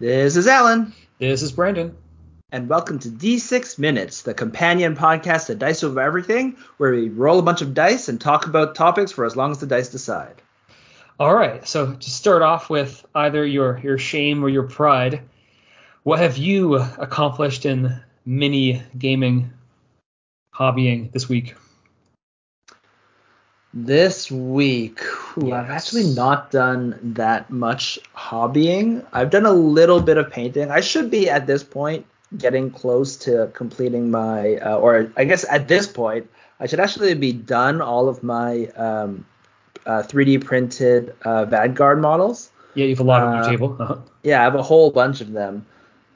This is Alan, This is Brandon. and welcome to D6 Minutes, the companion podcast to Dice Over Everything, where we roll a bunch of dice and talk about topics for as long as the dice decide. All right, so to start off with either your your shame or your pride, what have you accomplished in mini gaming hobbying this week? This week, ooh, I've actually not done that much hobbying. I've done a little bit of painting. I should be at this point getting close to completing my, uh, or I guess at this point, I should actually be done all of my um, uh, 3D printed uh, Vanguard models. Yeah, you have a lot on Uh, your table. Uh-huh. Yeah, I have a whole bunch of them.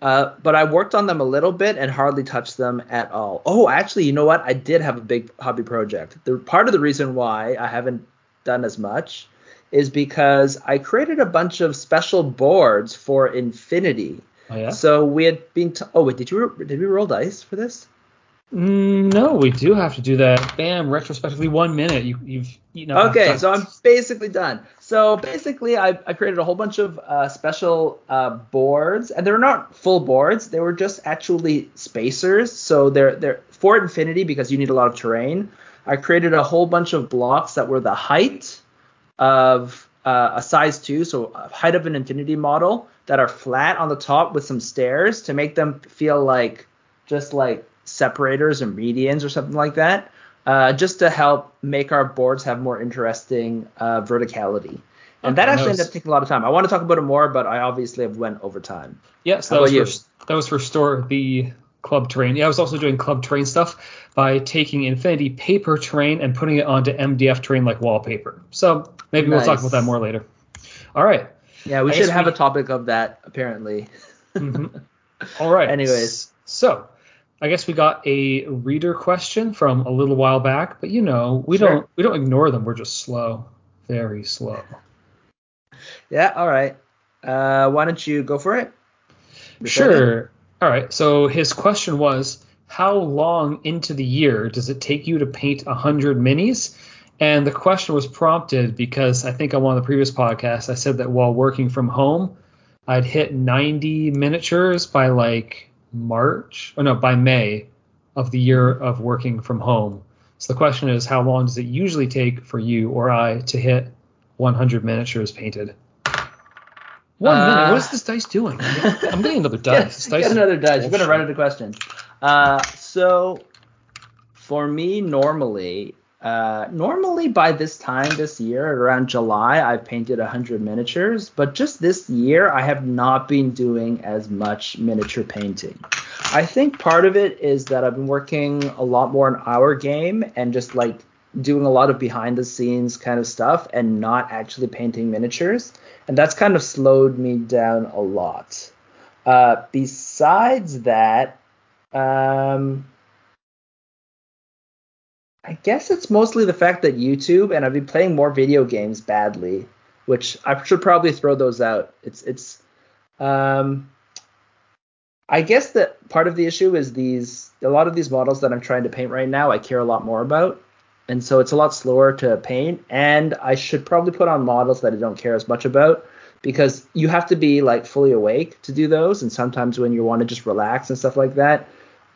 Uh, but I worked on them a little bit and hardly touched them at all. Oh, actually, you know what? I did have a big hobby project. The part of the reason why I haven't done as much is because I created a bunch of special boards for Infinity. Oh yeah. So we had been. T- oh wait, did you did we roll dice for this? Mm, no, we do have to do that. Bam, retrospectively one minute. You you've eaten up. Okay, so. I'm basically done. So basically, I, I created a whole bunch of uh, special uh, boards, and they're not full boards. They were just actually spacers. So they're they're for infinity because you need a lot of terrain. I created a whole bunch of blocks that were the height of uh, a size two, so height of an infinity model that are flat on the top with some stairs to make them feel like just like separators and medians or something like that uh, just to help make our boards have more interesting uh, verticality. And that Okay, actually nice. ended up taking a lot of time. I want to talk about it more, but I obviously have went over time. Yeah, so that was, for, that was for store the club terrain. Yeah, I was also doing club terrain stuff by taking Infinity paper terrain and putting it onto MDF terrain like wallpaper. So maybe we'll talk about that more later. All right. Yeah, we I should have we- a topic of that apparently. Mhm. All right. Anyways. so I guess we got a reader question from a little while back, but you know we Sure. don't we don't ignore them. We're just slow, very slow. Yeah, all right. Uh, why don't you go for it? Sure. All right. So his question was, how long into the year does it take you to paint 100 minis? And the question was prompted because I think on one of the previous podcasts I said that while working from home, I'd hit 90 miniatures by like March, or no, by May of the year of working from home. So the question is, how long does it usually take for you or I to hit 100 miniatures painted? One Uh, minute. What is this dice doing? I'm getting, I'm getting another dice. Get, another dice. You're gonna run into questions. Uh, so for me, normally, uh, normally by this time this year, around July, I've painted 100 miniatures. But just this year, I have not been doing as much miniature painting. I think part of it is that I've been working a lot more on our game and just like doing a lot of behind the scenes kind of stuff and not actually painting miniatures. And that's kind of slowed me down a lot. Uh, besides that, um, I guess it's mostly the fact that YouTube and I've been playing more video games badly, which I should probably throw those out. It's it's um, I guess that part of the issue is these a lot of these models that I'm trying to paint right now I care a lot more about. And so it's a lot slower to paint and I should probably put on models that I don't care as much about because you have to be like fully awake to do those and sometimes when you want to just relax and stuff like that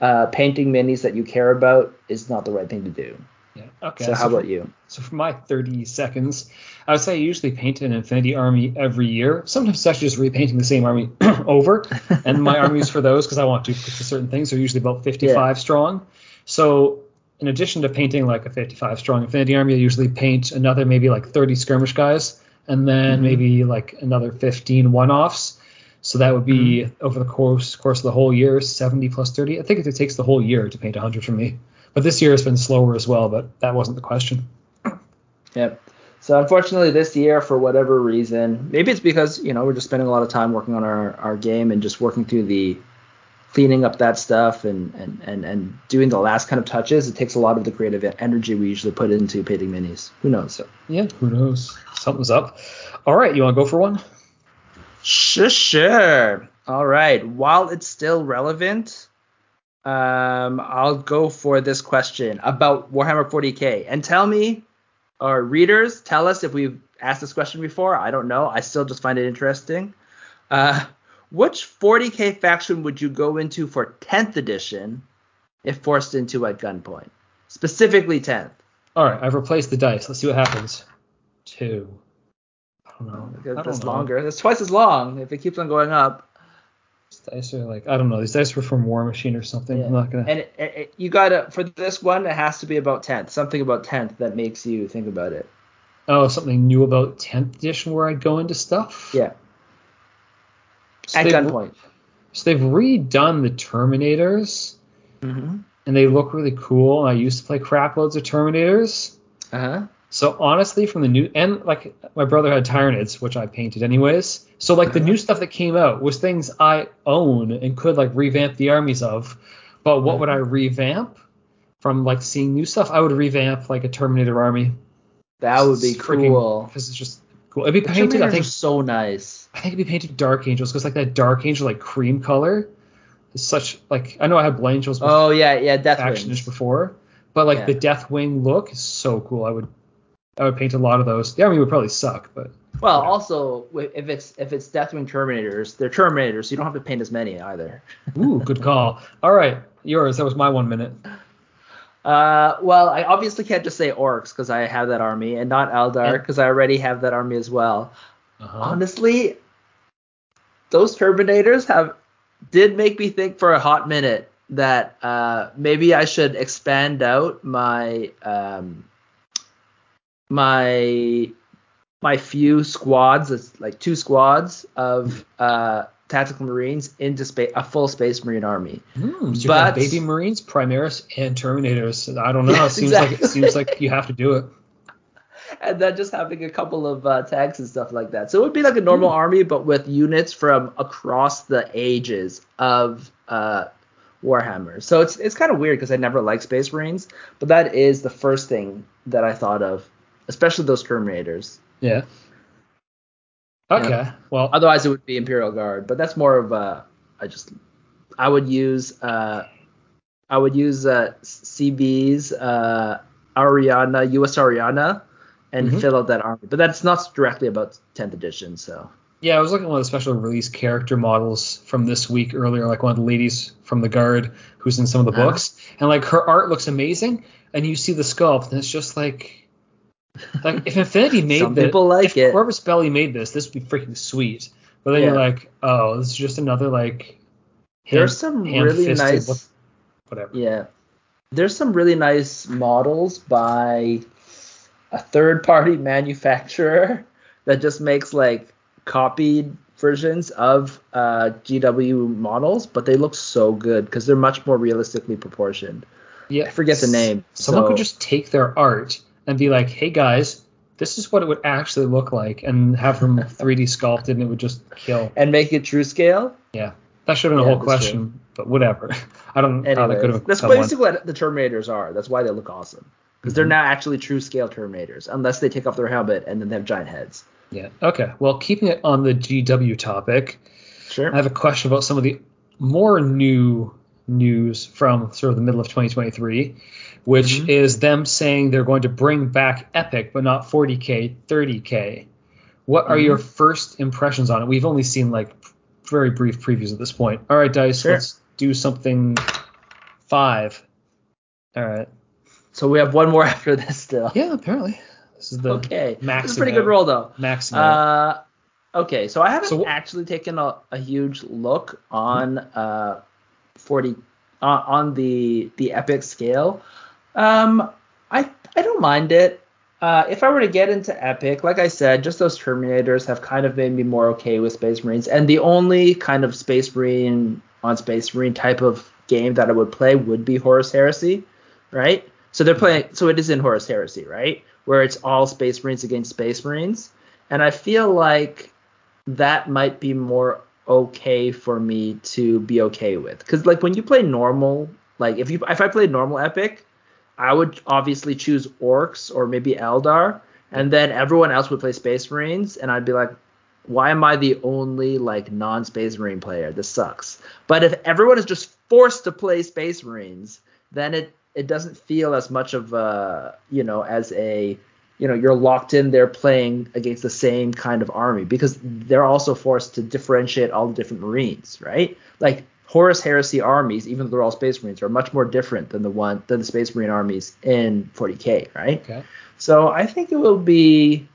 uh, painting minis that you care about is not the right thing to do Yeah. Okay. so how for- about you So for my 30 seconds, I would say I usually paint an Infinity Army every year. Sometimes it's actually just repainting the same army over. And my armies for those, because I want duplicates of certain things, are usually about 55 Yeah. strong. So in addition to painting like a 55 strong Infinity Army, I usually paint another maybe like 30 skirmish guys, and then Mhm. maybe like another 15 one-offs. So that would be Mm-hmm. over the course course of the whole year, 70 plus 30. I think it takes the whole year to paint 100 for me. But this year has been slower as well, but that wasn't the question. Yep. So unfortunately, this year, for whatever reason, maybe it's because you know we're just spending a lot of time working on our, our game and just working through the cleaning up that stuff and, and and and doing the last kind of touches. It takes a lot of the creative energy we usually put into painting minis. Who knows? So Yeah, who knows? Something's up. All right, you want to go for one? Sure, sure. All right. While it's still relevant, um, I'll go for this question about Warhammer 40k and tell me, our readers, tell us if we've asked this question before. I don't know. I still just find it interesting. Uh, which 40k faction would you go into for 10th edition if forced into at gunpoint? Specifically 10th. All right, I've replaced the dice. Let's see what happens. Two. I don't know. I That's know. longer. That's twice as long if it keeps on going up. These dice are like I don't know. These dice were from Warmachine or something. Yeah. I'm not gonna. And it, it, it- you gotta for this one, it has to be about 10th. Something about 10th that makes you think about it. oh, something new about 10th edition where I'd go into stuff. Yeah. So At gunpoint. So they've redone the Terminators, Mm-hmm. and they look really cool. I used to play crap loads of Terminators. Uh huh. So honestly, from the new and like my brother had Tyranids, which I painted anyways. So like the Uh-huh. new stuff that came out was things I own and could like revamp the armies of. But what would I Uh-huh. revamp from like seeing new stuff? I would revamp like a Terminator army. That would be freaking- cool. Because it's just cool. It'd be The painted. I think so nice. I think it'd be painted Dark Angels because like that Dark Angel like cream color is such like I know I had Blood Angels before, Oh yeah, yeah, Deathwings. before, but like Yeah. the Deathwing look is so cool. I would I would paint a lot of those. The army would probably suck, but Well, Yeah. also if it's if it's Deathwing Terminators, they're Terminators. So you don't have to paint as many either. ooh, good call. All right, yours. That was my one minute. Uh, well, I obviously can't just say Orks because I have that army, and not Eldar because I already have that army as well. Uh-huh. Honestly, those Terminators have did make me think for a hot minute that uh, maybe I should expand out my um, my my few squads, it's like two squads of uh, tactical marines into space, a full space marine army. Hmm, so But- baby marines, Primaris, and Terminators. I don't know. Yes, it seems like it seems like you have to do it. and then just having a couple of uh, tanks and stuff like that. So it would be like a normal army, but with units from across the ages of uh, Warhammer. So it's it's kind of weird because I never liked Space Marines, but that is the first thing that I thought of, especially those Terminators. Yeah. Okay. Well, Otherwise, it would be Imperial Guard, but that's more of a I just I would use uh I would use uh CB's uh Ariadna US Ariadna and Mhm. fill out that army, but that's not directly about 10th edition. So Yeah, I was looking at one of the special release character models from this week earlier, like one of the ladies from the guard who's in some of the Uh-huh. books, and like her art looks amazing, and you see the sculpt, and it's just like, like if Infinity made Some this, people like if it. Corvus Belli made this, this would be freaking sweet. But then you're like, oh, this is just another like. there's some really nice look- whatever. yeah there's some really nice models by a third party manufacturer that just makes like copied versions of uh, GW models, but they look so good because they're much more realistically proportioned. Yeah, I forget the name, Someone so- could just take their art and be like, hey guys, this is what it would actually look like, and have them 3D sculpted, and it would just kill. And make it true scale. Yeah, that should have been Yeah, a whole question, but whatever. I don't know how they could Anyways, have that's one. basically what the Terminators are. That's why they look awesome. Because they're Mhm. not actually true scale Terminators, unless they take off their helmet and then they have giant heads. Yeah. Okay. Well, keeping it on the GW topic, Sure. I have a question about some of the more new news from sort of the middle of 2023, which Mhm. is them saying they're going to bring back Epic, but not 40k, 30k. What are Mhm. your first impressions on it? We've only seen like very brief previews at this point. All right, Dice, Sure. let's do something five. All right. So we have one more after this still. Yeah, apparently. This is the okay. maxing This is a pretty good roll though. out. Uh, okay, so I haven't So actually taken a, a huge look on uh 40 on on the the epic scale. Um, I I don't mind it. Uh, if I were to get into epic, like I said, just those Terminators have kind of made me more okay with Space Marines. And the only kind of Space Marine on Space Marine type of game that I would play would be Horus Heresy, right? So they're playing. So it is in Horus Heresy, right? Where it's all Space Marines against Space Marines. And I feel like that might be more okay for me to be okay with. Because like when you play normal, like if you if I played normal epic, I would obviously choose orks or maybe Eldar, and then everyone else would play Space Marines, and I'd be like, why am I the only like non-Space Marine player? This sucks. But if everyone is just forced to play Space Marines, then it it doesn't feel as much of a you know as a you know you're locked in there playing against the same kind of army because they're also forced to differentiate all the different marines right like horus heresy armies even though they're all space marines are much more different than the one than the space marine armies in 40k right Okay. so i think it will be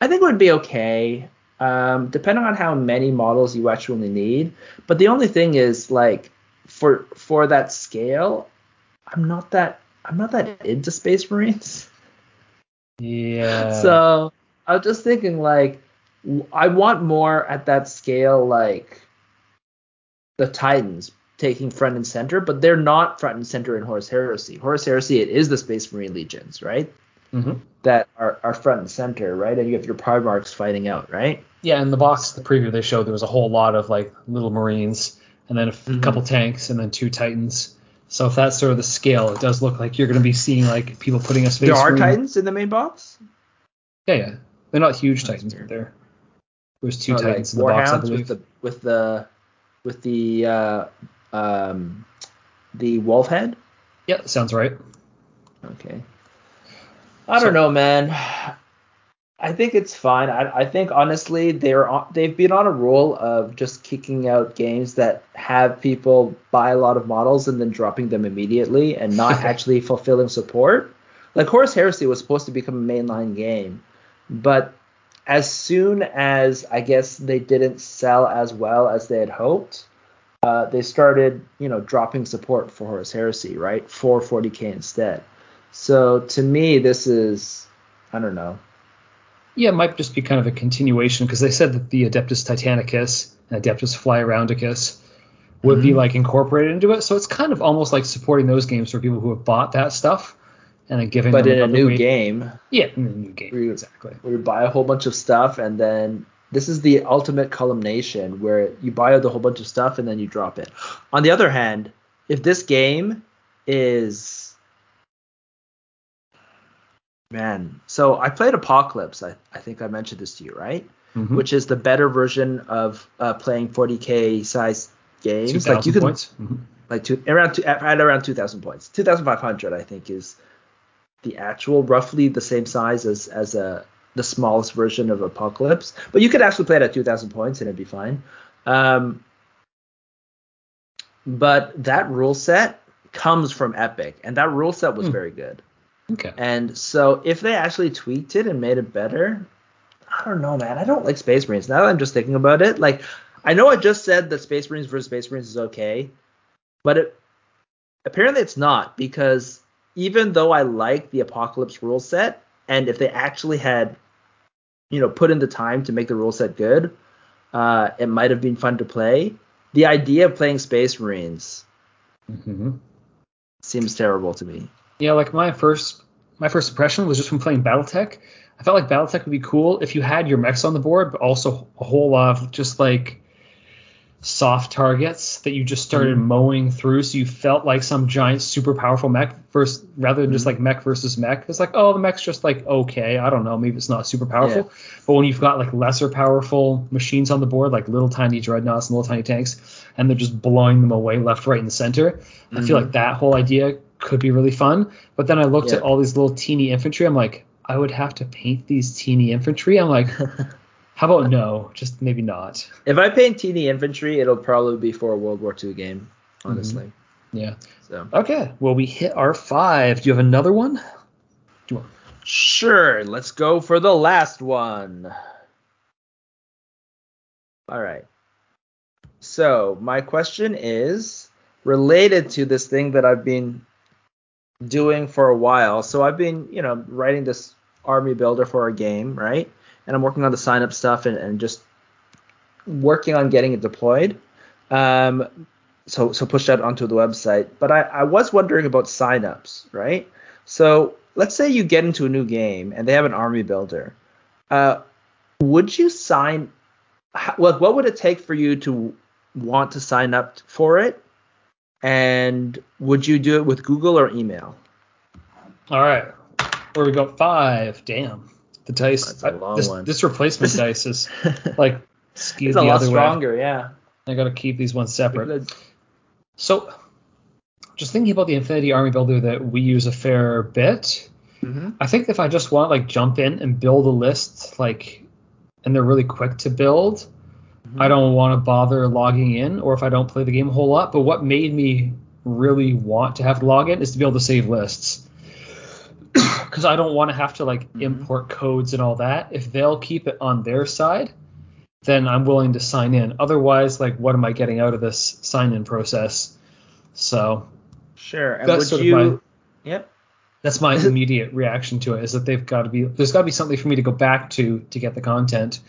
i think it would be okay um, depending on how many models you actually need but the only thing is like for for that scale i'm not that i'm not that into space marines Yeah. so I was just thinking, like, I want more at that scale, like the Titans taking front and center, but they're not front and center in Horus Heresy. Horus Heresy, it is the Space Marine Legions, right? hmm That are, are front and center, right? And you have your Primarchs fighting out, right? Yeah, in the box, the preview they showed there was a whole lot of like little Marines, and then a f- Mhm. couple tanks, and then two Titans. So if that's sort of the scale, it does look like you're going to be seeing like people putting a space. there are Titans in the main box. Yeah, yeah. They're not huge That's Titans, weird. but they're there's two Oh, Titans like in the box, I believe. with the with the with the uh, um, the wolf head. Yeah, sounds right. Okay. I So- don't know, man. I think it's fine. I, I think honestly they're on, they've been on a roll of just kicking out games that have people buy a lot of models and then dropping them immediately and not actually fulfilling support. Like Horus Heresy was supposed to become a mainline game, but as soon as I guess they didn't sell as well as they had hoped, uh, they started, you know, dropping support for Horus Heresy, right? For 40k instead. So to me, this is, I don't know. Yeah, it might just be kind of a continuation because they said that the Adeptus Titanicus and Adeptus Flyaroundicus would be Mhm. like incorporated into it. So it's kind of almost like supporting those games for people who have bought that stuff and then giving But them in a new way- game, Yeah, in a new game. Re- Exactly. where you buy a whole bunch of stuff and then this is the ultimate culmination where you buy the whole bunch of stuff and then you drop it. On the other hand, if this game is man, so I played Apocalypse. I, I think I mentioned this to you, right? Mhm. Which is the better version of uh, playing 40k size games. 2,000 Like you can points. Mhm. like two around two, at around 2,000 points. 2,500 I think is the actual roughly the same size as as a the smallest version of Apocalypse. But you could actually play it at 2,000 points and it'd be fine. Um, but that rule set comes from Epic, and that rule set was Hmm. very good. Okay. And so if they actually tweaked it and made it better, I don't know, man. I don't like Space Marines. Now that I'm just thinking about it, like I know I just said that Space Marines versus Space Marines is okay, but it apparently it's not because even though I like the Apocalypse rule set, and if they actually had, you know, put in the time to make the rule set good, uh, it might have been fun to play. The idea of playing Space Marines hmm seems terrible to me. Yeah, like my first my first impression was just from playing BattleTech. I felt like BattleTech would be cool if you had your mechs on the board, but also a whole lot of just like soft targets that you just started Mhm. mowing through, so you felt like some giant, super powerful mech versus rather than just Mhm. like mech versus mech. It's like, oh, the mech's just like okay, I don't know, maybe it's not super powerful. But when you've got like lesser powerful machines on the board, like little tiny dreadnoughts and little tiny tanks, and they're just blowing them away left, right, and center, I feel Mhm. like that whole idea could be really fun. But then I looked Yeah. at all these little teeny infantry. I'm like, I would have to paint these teeny infantry. I'm like, how about no? Just maybe not. If I paint teeny infantry, it'll probably be for a World War II game, mm-hmm. honestly. Yeah. So Okay. Well, we hit our five. Do you have another one? Do you want? sure, let's go for the last one. All right. So my question is related to this thing that I've been doing for a while. So I've been, you know, writing this army builder for a game, right? And I'm working on the sign up stuff and, and just working on getting it deployed. Um, so so pushed out onto the website. But I, I was wondering about signups, right? So let's say you get into a new game and they have an army builder. Uh, would you sign? Like, what would it take for you to want to sign up for it? And would you do it with Google or email? All right. Where we go? Five. Damn. The dice. This, this replacement dice is like skewed it's the a lot other way. stronger, yeah. I got to keep these ones separate. So, just thinking about the Infinity Army Builder that we use a fair bit, Mm-hmm. I think if I just want like jump in and build a list like and they're really quick to build, I don't want to bother logging in or if I don't play the game a whole lot. But what made me really want to have to log in is to be able to save lists. Because I don't want to have to like Mhm. import codes and all that. If they'll keep it on their side, then I'm willing to sign in. Otherwise, like what am I getting out of this sign in process? So Sure. And That's would sort of you? my- Yep. that's my immediate reaction to it is that they've got to be there's got to be something for me to go back to to get the content.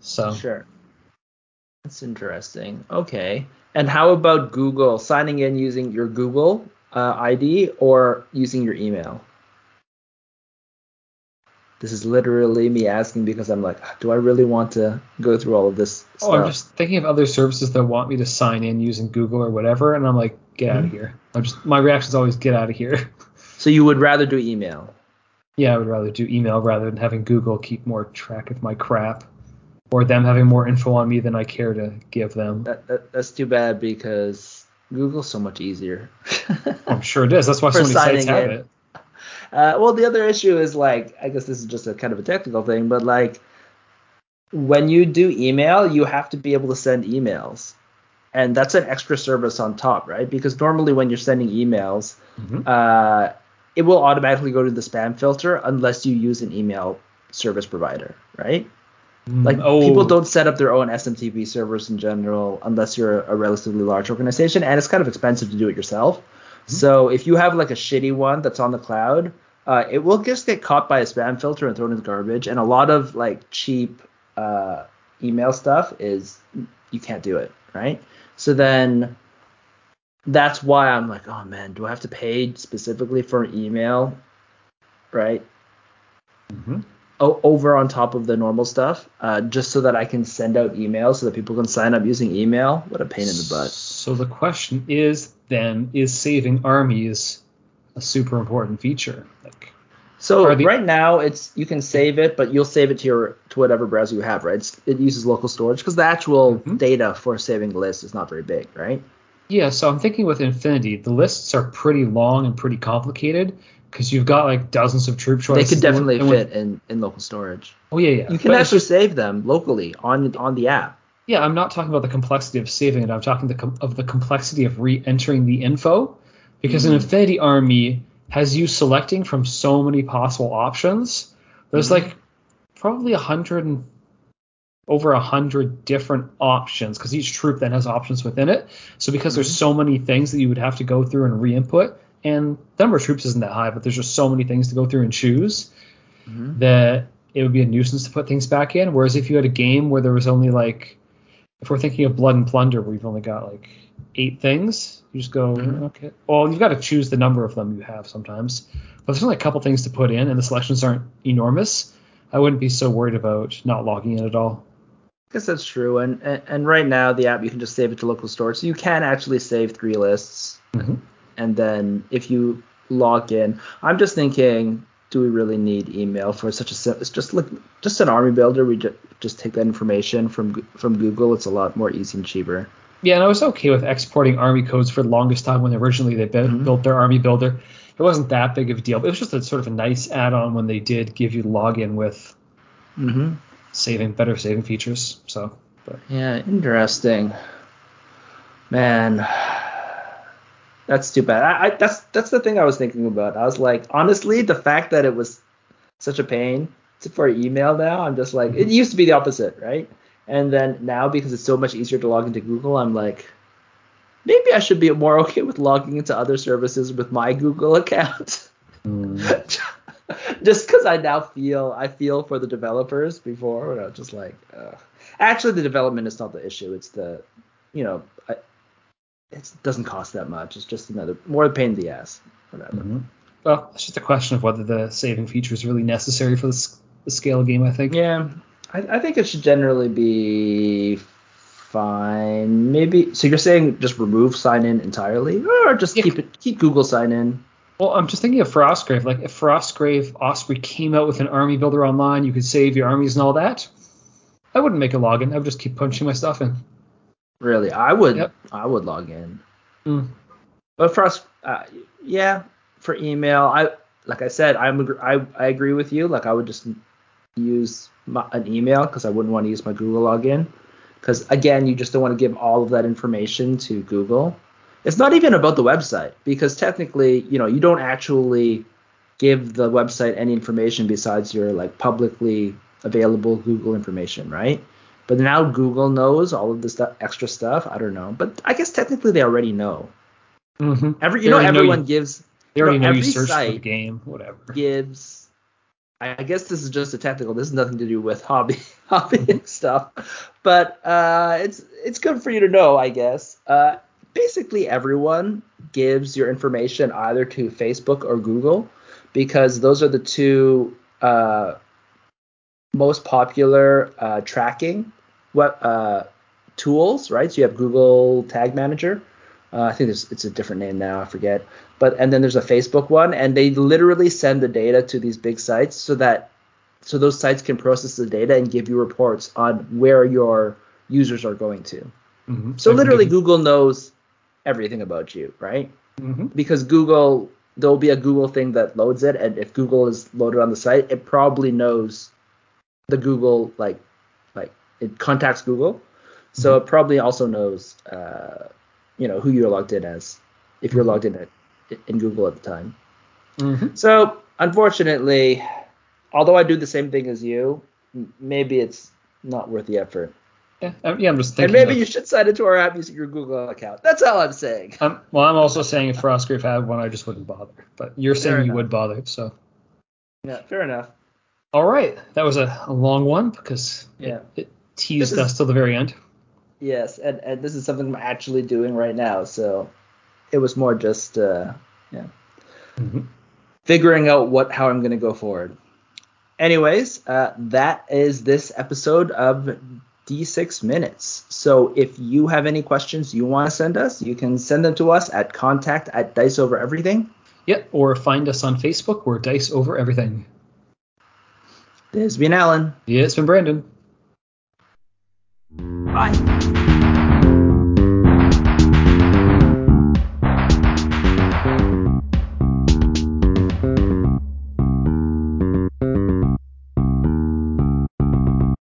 So Sure. That's interesting. Okay. And how about Google signing in using your Google uh, ID or using your email? This is literally me asking because I'm like, do I really want to go through all of this stuff? Oh, I'm just thinking of other services that want me to sign in using Google or whatever, and I'm like, get out of mm-hmm. here. I'm just my reaction is always get out of here. So you would rather do email? yeah, I would rather do email rather than having Google keep more track of my crap, or them having more info on me than I care to give them. That, that, that's too bad because Google's so much easier. I'm sure it is. That's why so many sites have it. Uh, well, the other issue is like, I guess this is just a kind of a technical thing, but like, when you do email, you have to be able to send emails, and that's an extra service on top, right? Because normally when you're sending emails, Mhm. uh, it will automatically go to the spam filter unless you use an email service provider, right? Like oh, people don't set up their own SMTP servers in general unless you're a relatively large organization, and it's kind of expensive to do it yourself. So if you have like a shitty one that's on the cloud, uh, it will just get caught by a spam filter and thrown in the garbage. And a lot of like cheap uh, email stuff is you can't do it, right? So then that's why I'm like, oh man, do I have to pay specifically for an email, right? Mhm. o- over on top of the normal stuff, uh, just so that I can send out emails so that people can sign up using email. What a pain in the butt. So the question is then, is saving armies a super important feature? Like, So the- right now, it's you can save it, but you'll save it to your to whatever browser you have, right? It's, it uses local storage because the actual Mhm. data for saving the list is not very big, right? Yeah, so I'm thinking with Infinity, the lists are pretty long and pretty complicated because you've got like dozens of troop choices. they could definitely and fit in, in local storage. Oh yeah, yeah. You can But actually save them locally on on the app. yeah, I'm not talking about the complexity of saving it. I'm talking the com- of the complexity of re-entering the info because an Mhm. Infinity army has you selecting from so many possible options. There's Mhm. like probably a hundred and over a hundred different options because each troop then has options within it. So because there's so many things that you would have to go through and re-input, and the number of troops isn't that high, but there's just so many things to go through and choose Mhm. that it would be a nuisance to put things back in. Whereas if you had a game where there was only like, if we're thinking of Blood and Plunder, where you've only got like eight things, you just go, Mhm. okay. Well, you've got to choose the number of them you have sometimes, but there's only a couple things to put in, and the selections aren't enormous. I wouldn't be so worried about not logging in at all. I guess that's true. And, and and right now the app you can just save it to local storage, so you can actually save three lists. Mhm. And then if you log in, I'm just thinking, do we really need email for such a it's just like just an army builder? We just just take that information from from Google. It's a lot more easy and cheaper. Yeah, and I was okay with exporting army codes for the longest time when originally they Mhm. built their army builder. It wasn't that big of a deal. It was just a sort of a nice add-on when they did give you login with Mm-hmm. saving better saving features. So, but Yeah, interesting. Man, that's too bad. I, I that's that's the thing I was thinking about. I was like, honestly, the fact that it was such a pain for email now, I'm just like, it used to be the opposite, right? And then now because it's so much easier to log into Google, I'm like, maybe I should be more okay with logging into other services with my Google account. just because I now feel I feel for the developers before when I was just like, ugh. actually the development is not the issue. It's the, you know, it doesn't cost that much. It's just another more pain in the ass. Whatever. Mhm. well, it's just a question of whether the saving feature is really necessary for the, the scale game. I think. Yeah, I, I think it should generally be fine. Maybe so. You're saying just remove sign in entirely, or just Yeah. keep it keep Google sign in. Well, I'm just thinking of Frostgrave. Like if Frostgrave Osprey came out with an army builder online, you could save your armies and all that. I wouldn't make a login. I would just keep punching my stuff in. Really, I would Yep. I would log in. Mm. But for us, uh, yeah, for email, I like I said, I'm I, I agree with you. Like I would just use my, an email because I wouldn't want to use my Google login. Because again, you just don't want to give all of that information to Google. It's not even about the website because technically, you know, you don't actually give the website any information besides your like publicly available Google information, right? But now Google knows all of this stuff, extra stuff. I don't know, but I guess technically they already know. Mm-hmm. Every you know everyone know you, gives. They already you know, know you searched for the game, whatever. Gives. I guess this is just a technical. This has nothing to do with hobby hobby stuff, but uh, it's it's good for you to know, I guess. Uh, basically, everyone gives your information either to Facebook or Google because those are the two uh, most popular uh, tracking what uh, tools, right? So you have Google Tag Manager. Uh, I think it's a different name now. I forget. But and then there's a Facebook one, and they literally send the data to these big sites so that so those sites can process the data and give you reports on where your users are going to. Mm-hmm. So literally, Google knows everything about you, right? Mm-hmm. Because Google, there'll be a Google thing that loads it, and if Google is loaded on the site, it probably knows the Google like like it contacts Google, so mm-hmm. it probably also knows uh, you know who you're logged in as if you're logged in at, in Google at the time. Mm-hmm. So unfortunately, although I do the same thing as you, maybe it's not worth the effort. Yeah, um, yeah I'm just thinking. And maybe of, you should sign into our app using your Google account. That's all I'm saying. Um, well, I'm also saying if Frostgrave had one, I just wouldn't bother. But you're saying fair you would bother, so. Yeah, fair enough. All right, that was a, a long one because yeah. it, it teased is, us till the very end. Yes, and, and this is something I'm actually doing right now, so it was more just uh, yeah, mm-hmm. figuring out what how I'm gonna go forward. Anyways, uh, that is this episode of D6 Minutes. So if you have any questions you want to send us, you can send them to us at contact at Dice Over Everything. Yep, or find us on Facebook. We're Dice Over Everything. Has been Alan. Yeah, it's been Brandon. Bye.